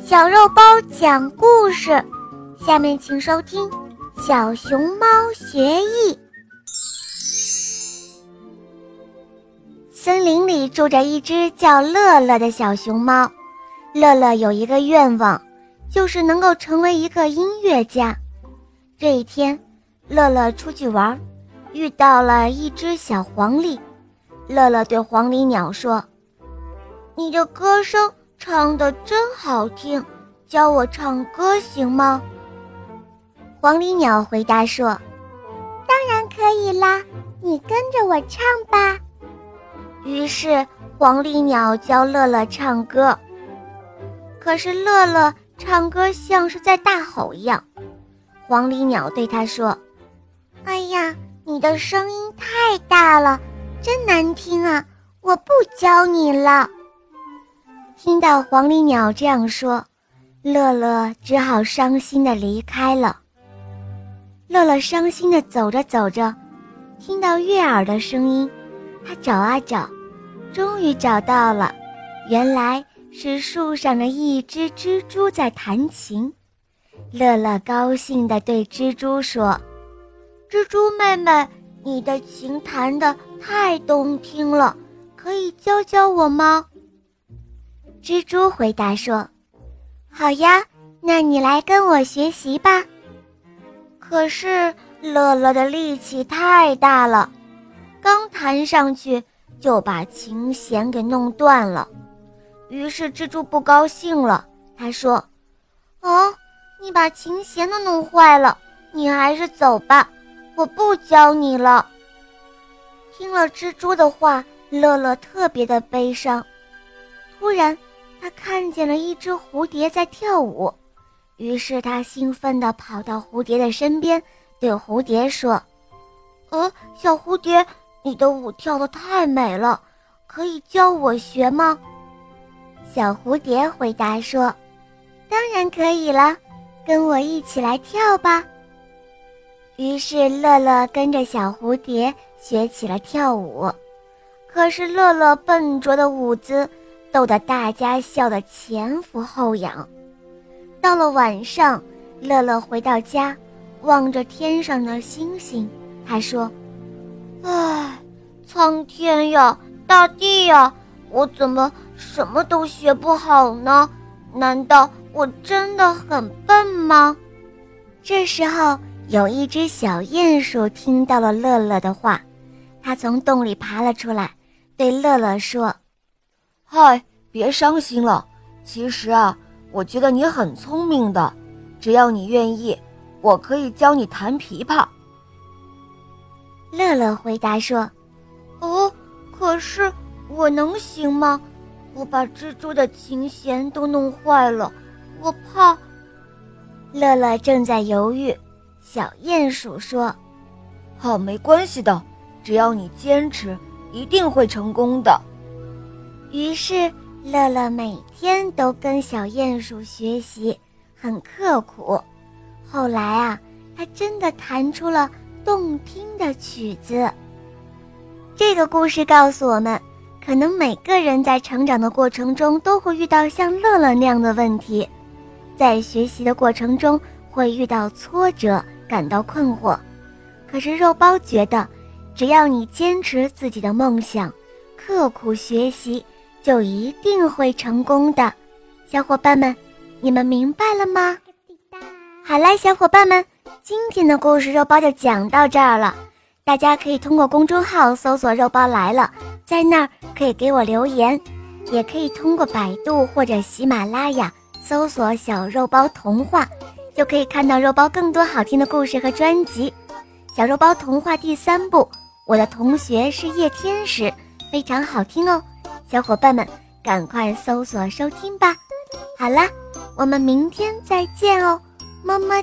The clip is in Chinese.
小肉包讲故事，下面请收听《小熊猫学艺》。森林里住着一只叫乐乐的小熊猫，乐乐有一个愿望，就是能够成为一个音乐家。这一天，乐乐出去玩，遇到了一只小黄鹂。乐乐对黄鹂鸟说：“你的歌声。”唱的真好听，教我唱歌行吗？黄鹂鸟回答说：“当然可以啦，你跟着我唱吧。”于是黄鹂鸟教乐乐唱歌，可是乐乐唱歌像是在大吼一样。黄鹂鸟对他说：“哎呀，你的声音太大了，真难听啊！我不教你了。”听到黄鹂鸟这样说，乐乐只好伤心地离开了。乐乐伤心地走着走着，听到悦耳的声音，他找啊找，终于找到了，原来是树上的一只蜘蛛在弹琴。乐乐高兴地对蜘蛛说：“蜘蛛妹妹，你的琴弹得太动听了，可以教教我吗？”蜘蛛回答说：“好呀，那你来跟我学习吧。”可是乐乐的力气太大了，刚弹上去就把琴弦给弄断了。于是蜘蛛不高兴了，他说：“哦，你把琴弦都弄坏了，你还是走吧，我不教你了。”听了蜘蛛的话，乐乐特别的悲伤。突然。他看见了一只蝴蝶在跳舞，于是他兴奋地跑到蝴蝶的身边，对蝴蝶说：“呃，小蝴蝶，你的舞跳得太美了，可以教我学吗？”小蝴蝶回答说：“当然可以了，跟我一起来跳吧。”于是乐乐跟着小蝴蝶学起了跳舞，可是乐乐笨拙的舞姿。逗得大家笑得前俯后仰。到了晚上，乐乐回到家，望着天上的星星，他说：“唉，苍天呀，大地呀，我怎么什么都学不好呢？难道我真的很笨吗？”这时候，有一只小鼹鼠听到了乐乐的话，它从洞里爬了出来，对乐乐说。嗨，别伤心了。其实啊，我觉得你很聪明的。只要你愿意，我可以教你弹琵琶。乐乐回答说：“哦，可是我能行吗？我把蜘蛛的琴弦都弄坏了，我怕。”乐乐正在犹豫，小鼹鼠说：“好，没关系的，只要你坚持，一定会成功的。”于是，乐乐每天都跟小鼹鼠学习，很刻苦。后来啊，他真的弹出了动听的曲子。这个故事告诉我们，可能每个人在成长的过程中都会遇到像乐乐那样的问题，在学习的过程中会遇到挫折，感到困惑。可是肉包觉得，只要你坚持自己的梦想，刻苦学习。就一定会成功的，小伙伴们，你们明白了吗？好啦，小伙伴们，今天的故事肉包就讲到这儿了。大家可以通过公众号搜索“肉包来了”，在那儿可以给我留言，也可以通过百度或者喜马拉雅搜索“小肉包童话”，就可以看到肉包更多好听的故事和专辑。小肉包童话第三部，我的同学是夜天使，非常好听哦。小伙伴们，赶快搜索收听吧！好了，我们明天再见哦，么么。